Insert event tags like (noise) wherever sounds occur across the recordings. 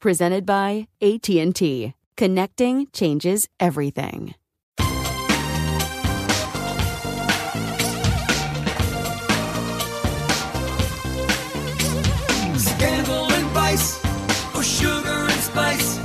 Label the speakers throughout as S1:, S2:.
S1: Presented by AT&T. Connecting changes everything.
S2: Scandal and vice, or sugar and spice.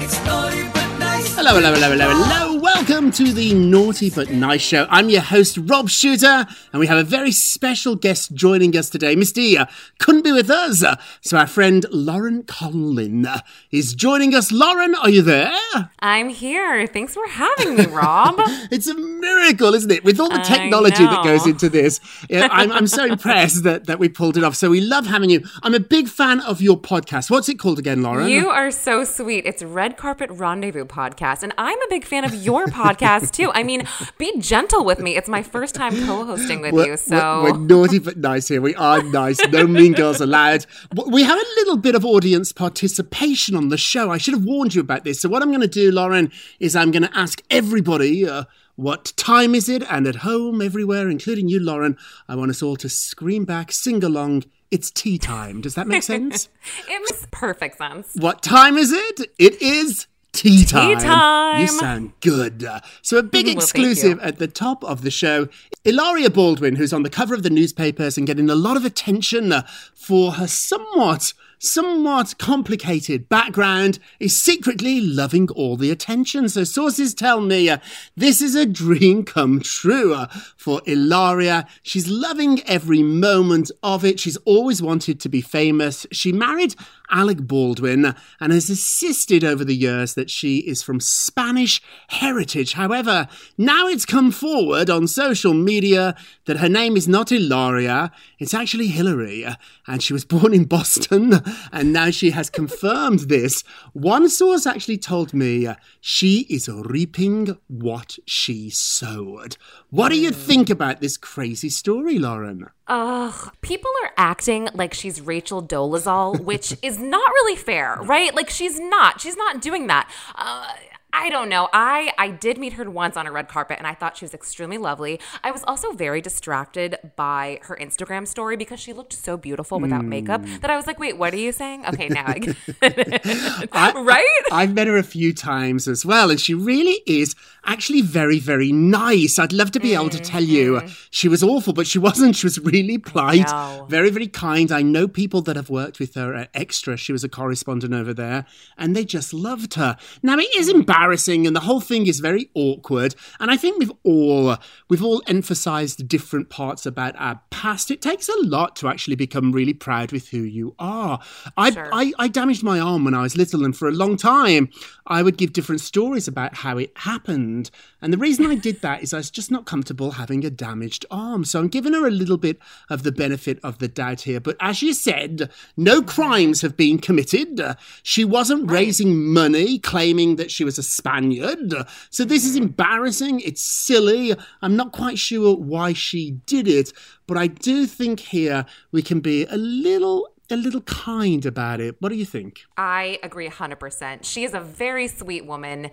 S2: It's naughty but nice.
S3: Hello, hello, hello, hello, hello. Welcome to the Naughty But Nice Show. I'm your host, Rob Shuter, and we have a very special guest joining us today. Miss D uh, couldn't be with us, uh, so our friend Lauren Conlin uh, is joining us. Lauren, are you there?
S4: I'm here. Thanks for having me, Rob. (laughs)
S3: It's a miracle, isn't it? With all the technology that goes into this, Yeah, I'm, I'm so impressed that, that we pulled it off. So we love having you. I'm a big fan of your podcast. What's it called again, Lauren?
S4: you are so sweet. It's Red Carpet Rendezvous podcast, and I'm a big fan of your (laughs) podcast too. I mean, be gentle with me. It's my first time co-hosting with
S3: We're,
S4: you, so
S3: we're, we're naughty but nice here. We are nice. No mean girls allowed. We have a little bit of audience participation on the show. I should have warned you about this. So what I'm going to do, Lauren, is I'm going to ask everybody. Uh, what time is it? And at home, everywhere, including you, Lauren, I want us all to scream back, sing along. It's tea time. Does that make sense? (laughs)
S4: it makes perfect sense.
S3: What time is it? It is tea time.
S4: time.
S3: You sound good. Uh, So a big (laughs)
S4: Well,
S3: exclusive at the top of the show. Ilaria Baldwin, who's on the cover of the newspapers and getting a lot of attention uh, for her somewhat somewhat complicated background is secretly loving all the attention. So sources tell me uh, this is a dream come true uh, for Ilaria. She's loving every moment of it. She's always wanted to be famous. She married Alec Baldwin and has insisted over the years that she is from Spanish heritage. However, now it's come forward on social media that her name is not Ilaria, it's actually Hillary. And she was (laughs) born in Boston, and now she has confirmed this. One source actually told me she is reaping what she sowed. What do you think about this crazy story, Lauren?
S4: Ugh, people are acting like she's Rachel Dolezal, which (laughs) is not really fair, right? Like she's not. She's not doing that. Uh, I don't know. I I did meet her once on a red carpet, and I thought she was extremely lovely. I was also very distracted by her Instagram story because she looked so beautiful without makeup hmm. that I was like, "Wait, what are you saying?" Okay, now I get (laughs) it. I, (laughs) right?
S3: I've met her a few times as well, and she really is actually very, very nice. I'd love to be able to tell you mm-hmm. she was awful, but she wasn't. She was really polite, very, very kind. I know people that have worked with her at Extra. She was a correspondent over there, and they just loved her. Now, it is embarrassing mm-hmm. Embarrassing, and the whole thing is very awkward. And I think we've all we've all emphasized different parts about our past. It takes a lot to actually become really proud with who you are. I,
S4: Sure.
S3: I, I damaged my arm when I was little, and for a long time, I would give different stories about how it happened. And the reason I (laughs) did that is I was just not comfortable having a damaged arm. So I'm giving her a little bit of the benefit of the doubt here. But as you said, no mm-hmm. crimes have been committed. She wasn't raising money claiming that she was a Spaniard. So this is hmm. embarrassing. It's silly. I'm not quite sure why she did it, but I do think here we can be a little a little kind about it. What do you think?
S4: I agree 100%. She is a very sweet woman.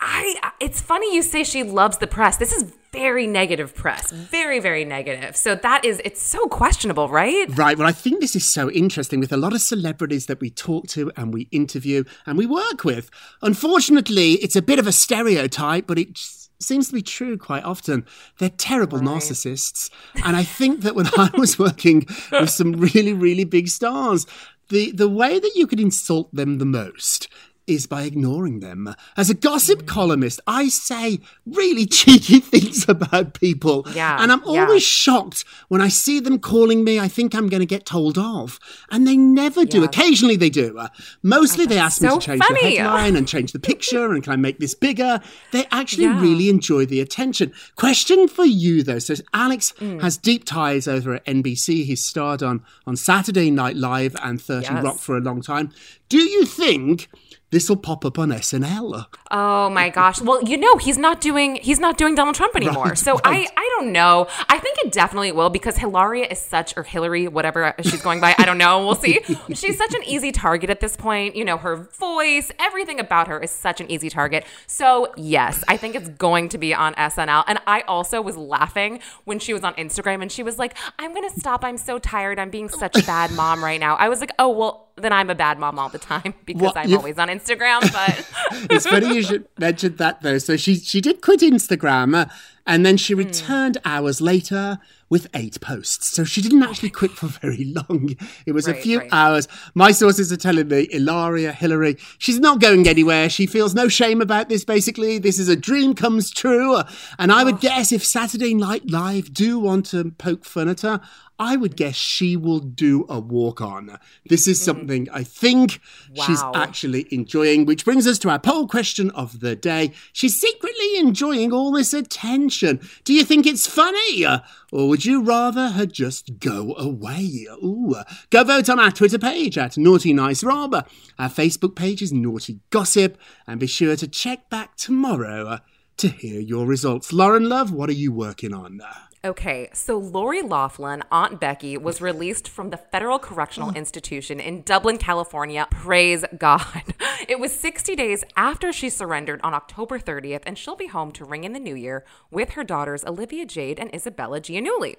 S4: I it's funny you say she loves the press. This is very negative press. Very very negative. So that is it's so questionable, right?
S3: Right. Well, I think this is so interesting with a lot of celebrities that we talk to and we interview and we work with. Unfortunately, it's a bit of a stereotype, but it seems to be true quite often. They're terrible narcissists. And I think that when I was working with some really, really big stars, the, the way that you could insult them the most is by ignoring them. As a gossip columnist, I say really cheeky (laughs) things about people.
S4: Yeah,
S3: And I'm
S4: yeah.
S3: always shocked when I see them calling me. I think I'm going to get told off. And they never do.
S4: Yeah.
S3: Occasionally they do. Uh, mostly they ask me to change
S4: funny.
S3: the headline and (laughs) change the picture and can I make this bigger? They actually
S4: Yeah.
S3: really enjoy the attention. Question for you though. So Alex
S4: Mm.
S3: has deep ties over at NBC. He's starred on, on Saturday Night Live and 30
S4: Yes.
S3: Rock for a long time. Do you think this will pop up on SNL?
S4: Oh my gosh. Well, you know, he's not doing he's not doing Donald Trump anymore.
S3: Right,
S4: so
S3: right.
S4: I I don't know. I think it definitely will because Hilaria is such or Hillary, whatever she's going by. I don't know. We'll see. (laughs) she's such an easy target at this point. You know, her voice, everything about her is such an easy target. So, yes, I think it's going to be on SNL. And I also was laughing when she was on Instagram and she was like, "I'm going to stop. I'm so tired. I'm being such a bad mom right now." I was like, "Oh, well, then I'm a bad mom all the time (laughs) because
S3: Well,
S4: I'm always on Instagram." But (laughs)
S3: it's funny you should mention that though. So she she did quit Instagram uh, and then
S4: Hmm.
S3: she returned hours later with eight posts. So she didn't actually quit for very long. It was a few
S4: right.
S3: hours. My sources are telling me Ilaria, Hillary, she's not going anywhere. She feels no shame about this basically. This is a dream comes true. And I would guess if Saturday Night Live do want to poke fun at her, I would guess she will do a walk on. This is mm. something I think she's actually enjoying, which brings us to our poll question of the day. She's secretly enjoying all this attention. Do you think it's funny? Or would you rather her just go away? Ooh. Go vote on our Twitter page at Naughty Nice Rob. Our Facebook page is Naughty Gossip. And be sure to check back tomorrow to hear your results. Lauren Love, what are you working on?
S4: Okay, so Lori Loughlin, Aunt Becky, was released from the Federal Correctional Institution in Dublin, California. Praise God. (laughs) It was 60 days after she surrendered on October 30th, and she'll be home to ring in the new year with her daughters Olivia Jade and Isabella Giannulli.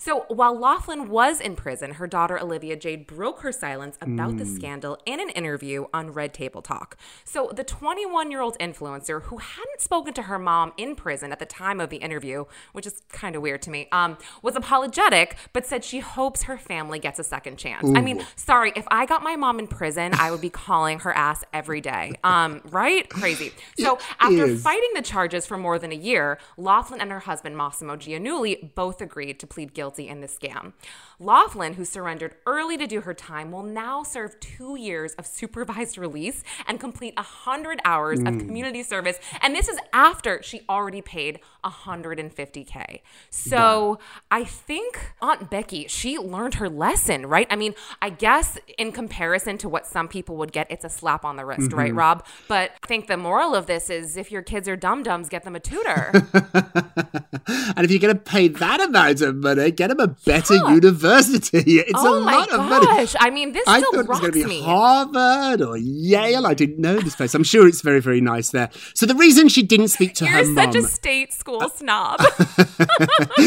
S4: So while Loughlin was in prison, her daughter Olivia Jade broke her silence about the scandal in an interview on Red Table Talk. So the 21 year old influencer who hadn't spoken to her mom in prison at the time of the interview, which is kind of weird to me, um, was apologetic, but said she hopes her family gets a second chance. I mean, sorry, if I got my mom in prison, I would be calling her ass every day. Um, right? Crazy. So after
S3: is.
S4: fighting the charges for more than a year, Loughlin and her husband Mossimo Giannulli both agreed to plead guilty in the scam. Loughlin, who surrendered early to do her time, will now serve two years of supervised release and complete 100 hours of hmm. community service. And this is after she already paid 150K. So I think Aunt Becky, she learned her lesson, right? I mean, I guess in comparison to what some people would get, it's a slap on the wrist, right, mm-hmm. Rob? But I think the moral of this is if your kids are dum dums, get them a tutor. (laughs)
S3: And if you're going to pay that amount of money, get him a better university. (laughs) It's
S4: oh
S3: a
S4: my
S3: lot of money.
S4: gosh. I mean, this
S3: I
S4: still
S3: thought it was going to be
S4: me.
S3: Harvard or Yale. I didn't know this place. I'm sure it's very, very nice there. So the reason she didn't speak to (laughs) her. mom.
S4: You're such a state school uh, snob. (laughs)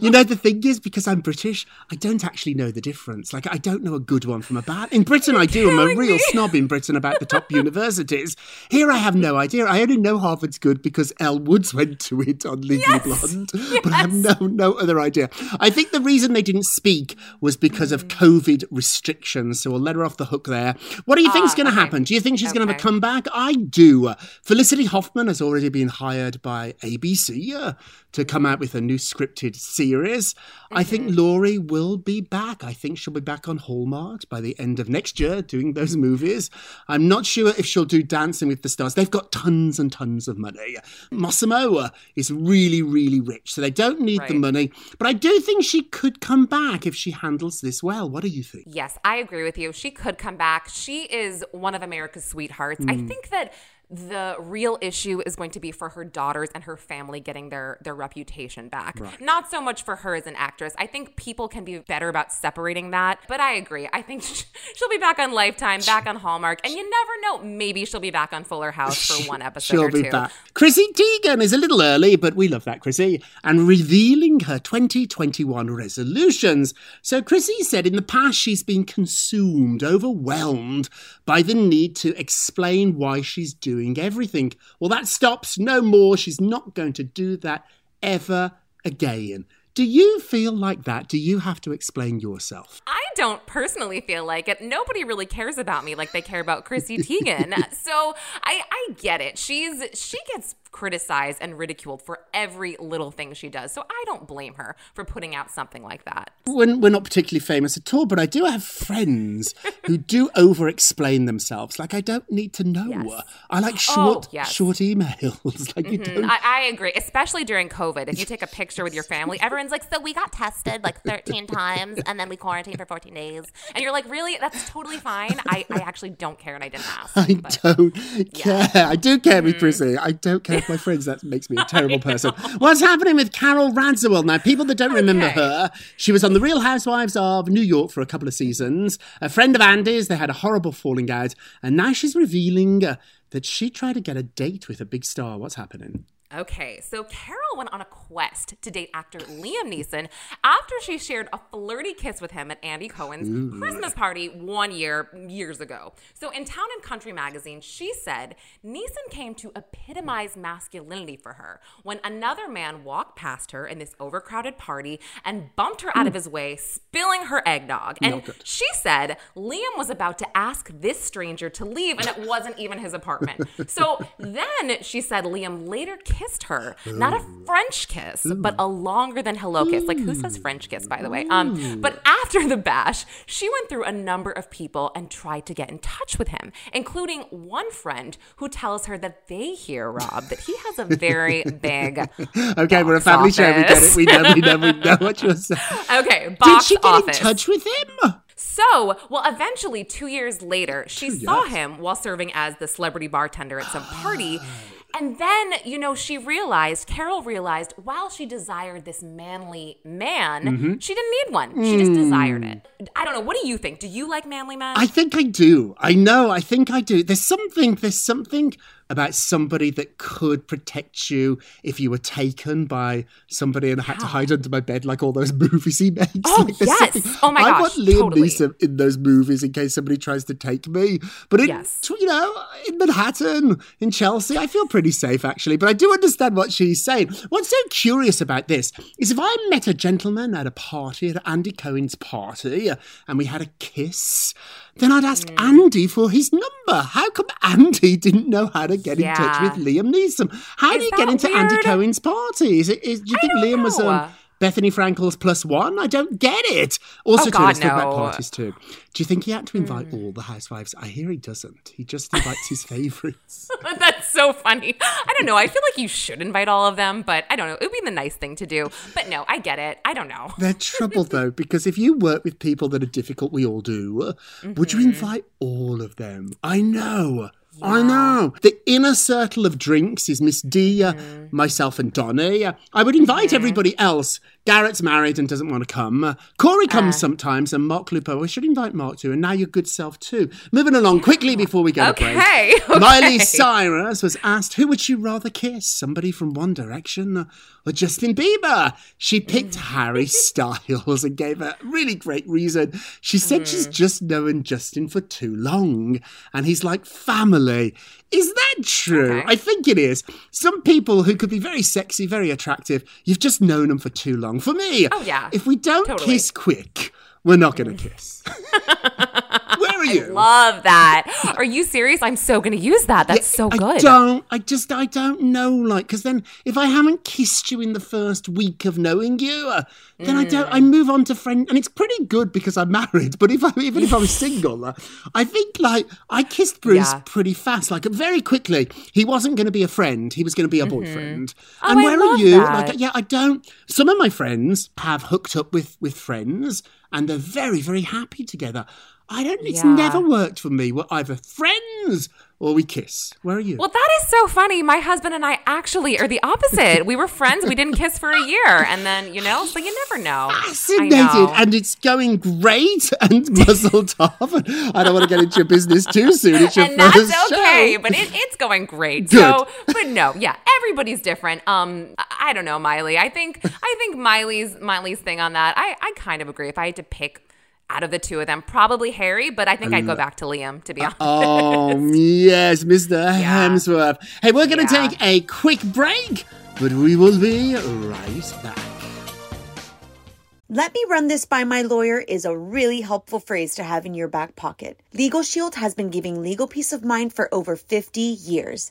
S3: you know, the thing is, because I'm British, I don't actually know the difference. Like, I don't know a good one from a bad. In Britain, I do. I'm a real
S4: me.
S3: snob in Britain about the top universities. Here I have no idea. I only know Harvard's good because Elle Woods went to it on Legally Blonde, but I have no no other idea. I think the reason they didn't speak was because of COVID restrictions, so we'll let her off the hook there. What do you think's
S4: Ah,
S3: going to
S4: okay.
S3: happen? Do you think she's going to have a comeback? I do. Felicity Huffman has already been hired by ABC uh, to come out with a new scripted series. I think
S4: Mm-hmm.
S3: Lori will be back. I think she'll be back on Hallmark by the end of next year doing those movies. I'm not sure if she'll do Dancing with the Stars. They've got tons and tons of money. Mossimo is really, really rich, so they don't need the money. But I do think she could come back if she handles this well. What do you think?
S4: Yes, I agree with you. She could come back. She is one of America's sweethearts. I hmm. think that the real issue is going to be for her daughters and her family getting their their reputation back. Not so much for her as an actress. I think people can be better about separating that. But I agree. I think (laughs) she'll be back on Lifetime, back on Hallmark, and you never know. Maybe she'll be back on Fuller House for one episode
S3: She'll
S4: or
S3: be
S4: two.
S3: back. Chrissy Teigen is a little early, but we love that, Chrissy. And revealing her 2021 resolutions. So, Chrissy said in the past she's been consumed, overwhelmed by the need to explain why she's doing everything. Well, that stops no more. She's not going to do that ever again. Do you feel like that? Do you have to explain yourself?
S4: I don't personally feel like it. Nobody really cares about me like they care about Chrissy Teigen. (laughs) so I, I get it. She's she gets criticized and ridiculed for every little thing she does. So I don't blame her for putting out something like that.
S3: we're, we're not particularly famous at all, but I do have friends (laughs) who do over explain themselves. Like, I don't need to know.
S4: Yes.
S3: I like short,
S4: Oh, yes.
S3: short emails. (laughs) like, you don't.
S4: I, I agree, especially during COVID. If you take a picture with your family, (laughs) everyone's like, "So we got tested like 13 times, and then we quarantined for 14 days." And you're like, "Really? That's totally fine." I, I actually don't care, and I didn't ask.
S3: I
S4: but-
S3: don't care. I do care
S4: Mm.
S3: with Prissy. I don't care with my friends. That makes me a terrible person. What's happening with Carole Radziwill now? People that don't remember
S4: Okay.
S3: her, she was on The Real Housewives of New York for a couple of seasons. A friend of Andy's. They had a horrible falling out, and now she's revealing uh, that she tried to get a date with a big star. What's happening?
S4: Okay, so Carole went on a quest to date actor Liam Neeson after she shared a flirty kiss with him at Andy Cohen's Christmas party one year, years ago. So in Town and Country magazine, she said Neeson came to epitomize masculinity for her when another man walked past her in this overcrowded party and bumped her out of his way, spilling her eggnog. And she said Liam was about to ask this stranger to leave, and it wasn't even his apartment. So then she said Liam later kissed her, not a French kiss, but a longer than hello kiss. Like who says French kiss, by the way? Um, but after the bash, she went through a number of people and tried to get in touch with him, including one friend who tells her that they hear Rob that he has a very big. (laughs)
S3: Okay, we're a
S4: Box
S3: family show. We get it. We know. We know. We know what you're saying. (laughs)
S4: Okay,
S3: Did she get
S4: office.
S3: in touch with him?
S4: So, well, eventually, two years later, she saw him while serving as the celebrity bartender at some party. And then, you know, she realized, Carole realized, while she desired this manly man,
S3: Mm-hmm.
S4: she didn't need one. She just desired it. I don't know. What do you think? Do you like manly men?
S3: I think I do. I know. I think I do. There's something. There's something about somebody that could protect you if you were taken by somebody and had to hide under my bed like all those (laughs) movies he makes.
S4: Oh,
S3: Like,
S4: yes.
S3: something-
S4: Oh, my
S3: I
S4: gosh,
S3: want Liam
S4: totally.
S3: Neeson in those movies in case somebody tries to take me. But in,
S4: Yes.
S3: you know, in Manhattan, in Chelsea, I feel pretty safe actually. But I do understand what she's saying. What's so curious about this is if I met a gentleman at a party at Andy Cohen's party and we had a kiss, then I'd ask
S4: Hmm.
S3: Andy for his number. How come Andy didn't know how to get in touch with Liam Neeson? How
S4: Is
S3: do you get into Andy? Cohen's party? Is it? Is, do you think Liam was
S4: know.
S3: um, Bethenny Frankel's plus one? I don't get it. Also,
S4: Oh,
S3: too,
S4: God,
S3: talk about
S4: no.
S3: Parties too. Do you think he had to invite all the housewives? I hear he doesn't. He just invites his (laughs) favourites. (laughs)
S4: That's so funny. I don't know. I feel like you should invite all of them, but I don't know. It would be the nice thing to do. But no, I get it. I don't know.
S3: They're trouble though, (laughs) because if you work with people that are difficult, we all do. Would
S4: Mm-hmm.
S3: you invite all of them? I know. I know. The inner circle of drinks is Miss D, uh,
S4: Mm.
S3: myself, and Donny. Uh, I would invite
S4: Mm-hmm.
S3: everybody else. Garrett's married and doesn't want to come. Uh, Corey comes sometimes, and Mark Lupo. We should invite Mark too, and now your good self too. Moving along quickly before we go to break.
S4: Okay, (laughs) okay.
S3: Miley Cyrus was asked who would she rather kiss, somebody from One Direction uh, or Justin Bieber. She picked Harry (laughs) Styles and gave a really great reason. She said she's just known Justin for too long, and he's like family. Is that true?
S4: Okay.
S3: I think it is. Some people who could be very sexy, very attractive, you've just known them for too long. For me,
S4: Oh, yeah.
S3: if we don't
S4: Totally.
S3: kiss quick, we're not going to mm. kiss. (laughs) Are you?
S4: Love that. Are you serious? I'm so going to use that. That's so good.
S3: I don't. I just. I don't know. Like, because then if I haven't kissed you in the first week of knowing you, uh, then I don't. I
S4: Mm.
S3: move on to friend, and it's pretty good because I'm married. But if I even if I was single, uh, I think like I kissed Bruce
S4: Yeah.
S3: pretty fast, like very quickly. He wasn't going to be a friend. He was going to be a boyfriend.
S4: Oh,
S3: and
S4: I
S3: where are you?
S4: that.
S3: Like, yeah, I don't. Some of my friends have hooked up with with friends, and they're very very happy together. I don't. It's
S4: Yeah.
S3: never worked for me. We're either friends or we kiss. Where are you?
S4: Well, that is so funny. My husband and I actually are the opposite. We were friends. We didn't kiss for a year. And then, you know, so you never know.
S3: Fascinated
S4: know.
S3: and it's going great and muzzled off. (laughs) I don't want to get into your business too soon. It's your
S4: and that's okay,
S3: show.
S4: but it, it's going great.
S3: Good.
S4: So, but no, yeah, everybody's different. Um, I I don't know, Miley. I think I think Miley's Miley's thing on that. I I kind of agree. If I had to pick out of the two of them, probably Harry, but I think I'd go back to Liam. To be uh, honest.
S3: Oh, (laughs) yes, Mr. Hemsworth. Hey, we're going to
S4: Yeah.
S3: take a quick break, but we will be right back.
S5: Let me run this by my lawyer is a really helpful phrase to have in your back pocket. Legal Shield has been giving legal peace of mind for over 50 years.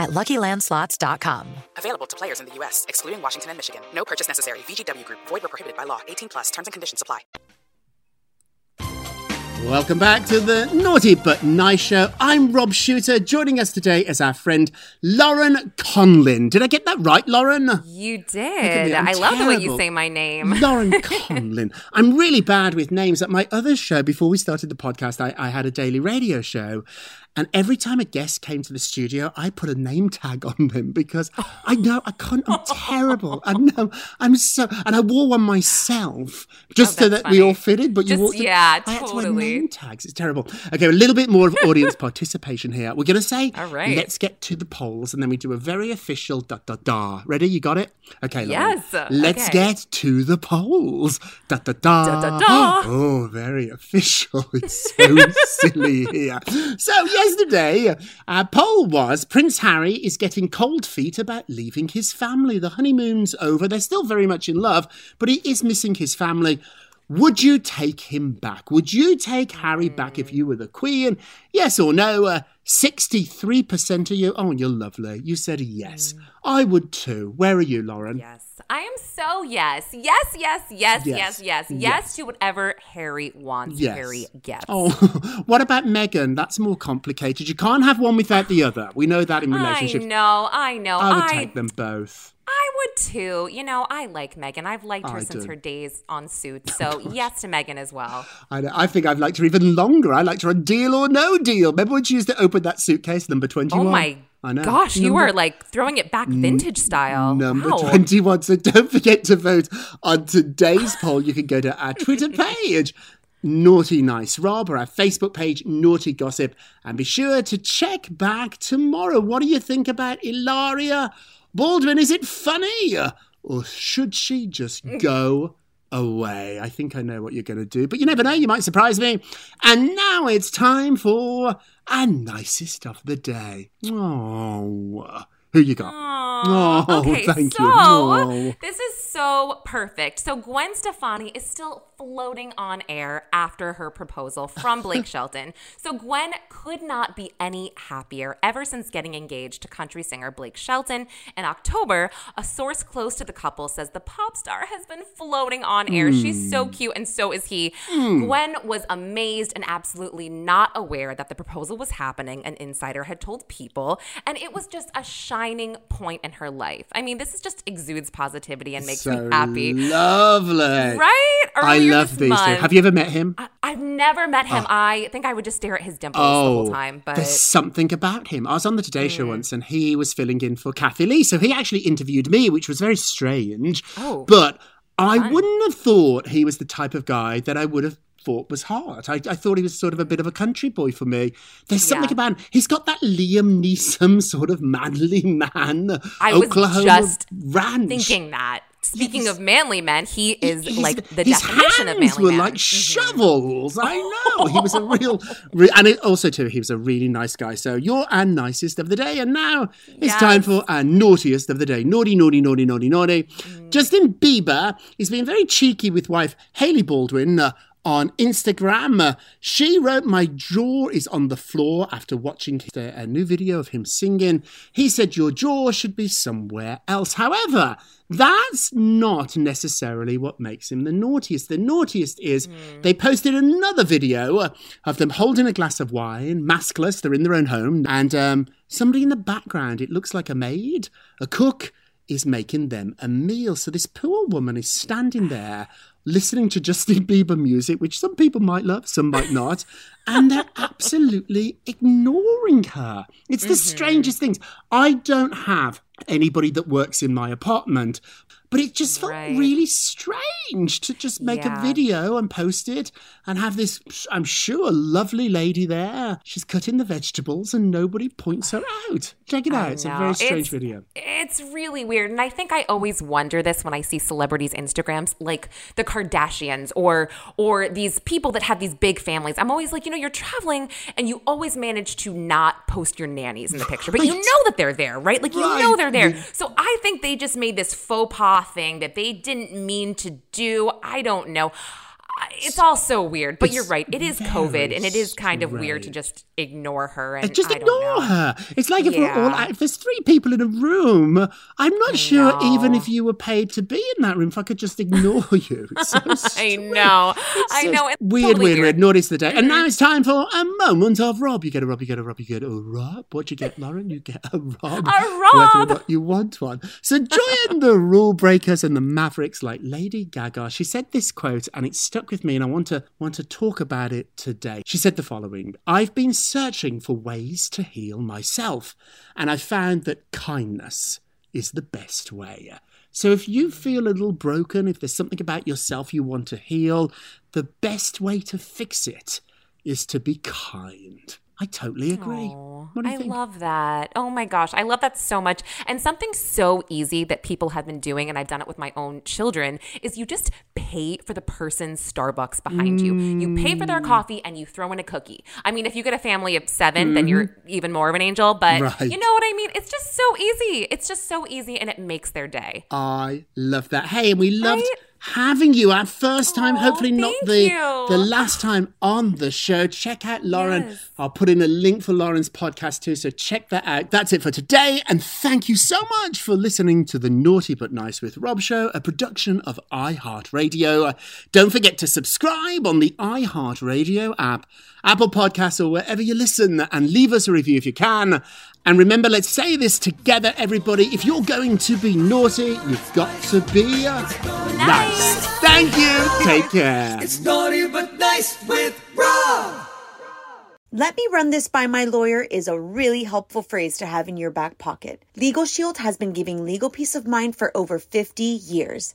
S6: at luckylandslots.com.
S7: Available to players in the U.S., excluding Washington and Michigan. No purchase necessary. VGW Group, void were prohibited by law. 18 plus terms and conditions apply.
S3: Welcome back to the Naughty But Nice Show. I'm Rob Shuter. Joining us today is our friend Lauren Conlin. Did I get that right, Lauren?
S4: You did.
S3: I'm
S4: I love the way you say my name. (laughs)
S3: Lauren Conlin. I'm really bad with names. At my other show, before we started the podcast, I, I had a daily radio show. And every time a guest came to the studio, I put a name tag on them because I know I can't. I'm terrible. I (laughs) know I'm so, and I wore one myself just oh, so
S4: Oh, that's
S3: that we all fitted. But you
S4: Just-
S3: walked. in-
S4: yeah,
S3: I had to wear name tags. It's terrible. Okay, a little bit more of audience (laughs) participation here. We're gonna say,
S4: All right.
S3: let's get to the polls, and then we do a very official da da da. Ready? You got it? Okay. Lauren.
S4: Yes,
S3: Let's
S4: okay.
S3: get to the polls. Da da da.
S4: Da, da, da.
S3: Oh, very official. It's so (laughs) silly here. So, yesterday, our poll was Prince Harry is getting cold feet about leaving his family. The honeymoon's over. They're still very much in love, but he is missing his family. Would you take him back? Would you take Harry back if you were the Queen? Yes or no? Uh, 63% of you. Oh, you're lovely. You said yes. Mm. I would too. Where are you, Lauren?
S4: Yes. I am so yes. Yes, yes, yes,
S3: Yes.
S4: yes, yes, yes, to whatever Harry wants,
S3: Yes.
S4: Harry gets.
S3: Oh, (laughs) what about Meghan? That's more complicated. You can't have one without the other. We know that in relationships.
S4: I know, I know.
S3: I would
S4: I,
S3: take them both.
S4: I would too. You know, I like Meghan. I've liked her
S3: I
S4: since
S3: do.
S4: her days on Suits. (laughs) So yes to Meghan as well.
S3: I, know, I think I've liked her even longer. I liked her on Deal or No Deal. Remember when she used to open that suitcase, number 21?
S4: Oh my
S3: I know.
S4: gosh, you
S3: Number-
S4: were like throwing it back vintage style.
S3: Number
S4: wow.
S3: 21. So don't forget to vote on today's poll. You can go to our Twitter (laughs) page, Naughty Nice Rob, or our Facebook page, Naughty Gossip. And be sure to check back tomorrow. What do you think about Ilaria Baldwin? Is it funny? Or should she just go away? I think I know what you're going to do, but you never know. You might surprise me. And now it's time for a nicest of the day. Oh, who you got?
S4: Aw,
S3: Oh,
S4: okay,
S3: thank
S4: so
S3: you. Oh.
S4: this is so perfect. So Gwen Stefani is still floating on air after her proposal from (laughs) Blake Shelton. So Gwen could not be any happier ever since getting engaged to country singer Blake Shelton in October. A source close to the couple says the pop star has been floating on air. She's so
S3: Hmm.
S4: cute and so is he. Gwen was amazed and absolutely not aware that the proposal was happening. An insider had told people, and it was just a shining point in her life. I mean, this is just exudes positivity and makes
S3: so
S4: me happy.
S3: Lovely.
S4: Right? Earlier
S3: love two.
S4: month-
S3: Have you ever met him?
S4: I, I've never met him. I think I would just stare at his dimples the whole time. But
S3: Oh, there's something about him. I was on the Today Show
S4: Mm.
S3: once and he was filling in for Kathie Lee. So he actually interviewed me, which was very strange.
S4: Oh,
S3: But I wouldn't have thought he was the type of guy that I would have thought was hot. I, I thought he was sort of a bit of a country boy for me. There's something
S4: Yeah.
S3: about him. He's got that Liam Neeson sort of manly man.
S4: I was
S3: Oklahoma
S4: just
S3: ranch.
S4: thinking that. Speaking of manly men, he is
S3: His-
S4: like the definition of manly
S3: were
S4: man.
S3: like
S4: Mhm.
S3: shovels. I (laughs) know he was a real, re- and it, also too he was a really nice guy. So you're our nicest of the day, and now it's time for our naughtiest of the day. Naughty, naughty, naughty, naughty, naughty.
S4: Mm.
S3: Justin Bieber is being very cheeky with wife Hailey Baldwin. Uh, on Instagram, she wrote, My jaw is on the floor after watching a, new video of him singing. He said, Your jaw should be somewhere else. However, that's not necessarily what makes him the naughtiest. The naughtiest is they posted another video of them holding a glass of wine, maskless, they're in their own home, and um, somebody in the background, it looks like a maid, a cook, is making them a meal. So this poor woman is standing there listening to Justin Bieber music, which some people might love, some might (laughs) not, and they're absolutely ignoring her. It's the mm-hmm. strangest things. I don't have anybody that works in my apartment. But it just felt
S4: Right.
S3: really strange to just make
S4: Yeah.
S3: a video and post it and have this, I'm sure, lovely lady there. She's cutting the vegetables and nobody points her out. Check it out. It's a very strange
S4: It's-
S3: video.
S4: It's really weird. And I think I always wonder this when I see celebrities' Instagrams, like the Kardashians or or these people that have these big families. I'm always like, you know, you're traveling and you always manage to not post your nannies in the picture, but you know that they're there, right? Like you know they're there. So I think they just made this faux pas thing that they didn't mean to do. I don't know. I- It's all so weird, but you're right. It is COVID, and it is kind of weird to just ignore her. And
S3: just
S4: I
S3: ignore
S4: know.
S3: her. It's like if we're all if there's three people in a room, I'm not sure even if you were paid to be in that room if I could just ignore (laughs) you. It's so (laughs)
S4: I know.
S3: It's
S4: I
S3: so
S4: know. It's
S3: weird,
S4: totally
S3: weird, weird. Naughty's the day. And now mm-hmm. it's time for a moment of Rob. You get a Rob, you get a Rob, you get a Rob. What you get, Lauren? You get a Rob.
S4: A Rob.
S3: you want one. So join the rule breakers and the mavericks like Lady Gaga. She said this quote and it stuck with me and I want to want to talk about it today. She said the following I've been searching for ways to heal myself, and I found that kindness is the best way. So if you feel a little broken, if there's something about yourself you want to heal, the best way to fix it is to be kind. I totally agree. You
S4: I
S3: think?
S4: love that. Oh my gosh, I love that so much. And something so easy that people have been doing, and I've done it with my own children, is you just pay for the person's Starbucks behind you. You pay for
S3: Mm.
S4: their coffee and you throw in a cookie. I mean, if you get a family of 7 then you're even more of an angel. But.
S3: Right.
S4: you know what I mean? It's just so easy. It's just so easy, and it makes their day.
S3: I love that. Hey, and we loved
S4: Right?
S3: Having you our first time,
S4: Aw,
S3: hopefully not the
S4: you.
S3: the last time on the show. Check out Lauren.
S4: Yes.
S3: I'll put in a link for Lauren's podcast too, so check that out. That's it for today, and thank you so much for listening to the Naughty But Nice with Rob show, a production of iHeartRadio. Don't forget to subscribe on the iHeartRadio app, Apple Podcasts, or wherever you listen, and leave us a review if you can. And remember, let's say this together, everybody. If you're going to be naughty, you've got to be uh, nice. Thank you. Take care.
S2: It's naughty but nice with Rob.
S5: Let me run this by my lawyer is a really helpful phrase to have in your back pocket. Legal Shield has been giving legal peace of mind for over 50 years.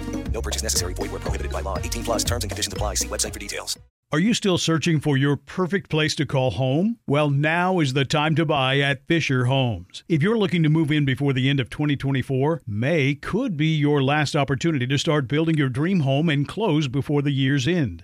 S8: No purchase necessary. Void where prohibited by law. 18 plus terms and conditions apply. See website for details.
S9: Are you still searching for your perfect place to call home? Well, now is the time to buy at Fisher Homes. If you're looking to move in before the end of 2024, May could be your last opportunity to start building your dream home and close before the year's end.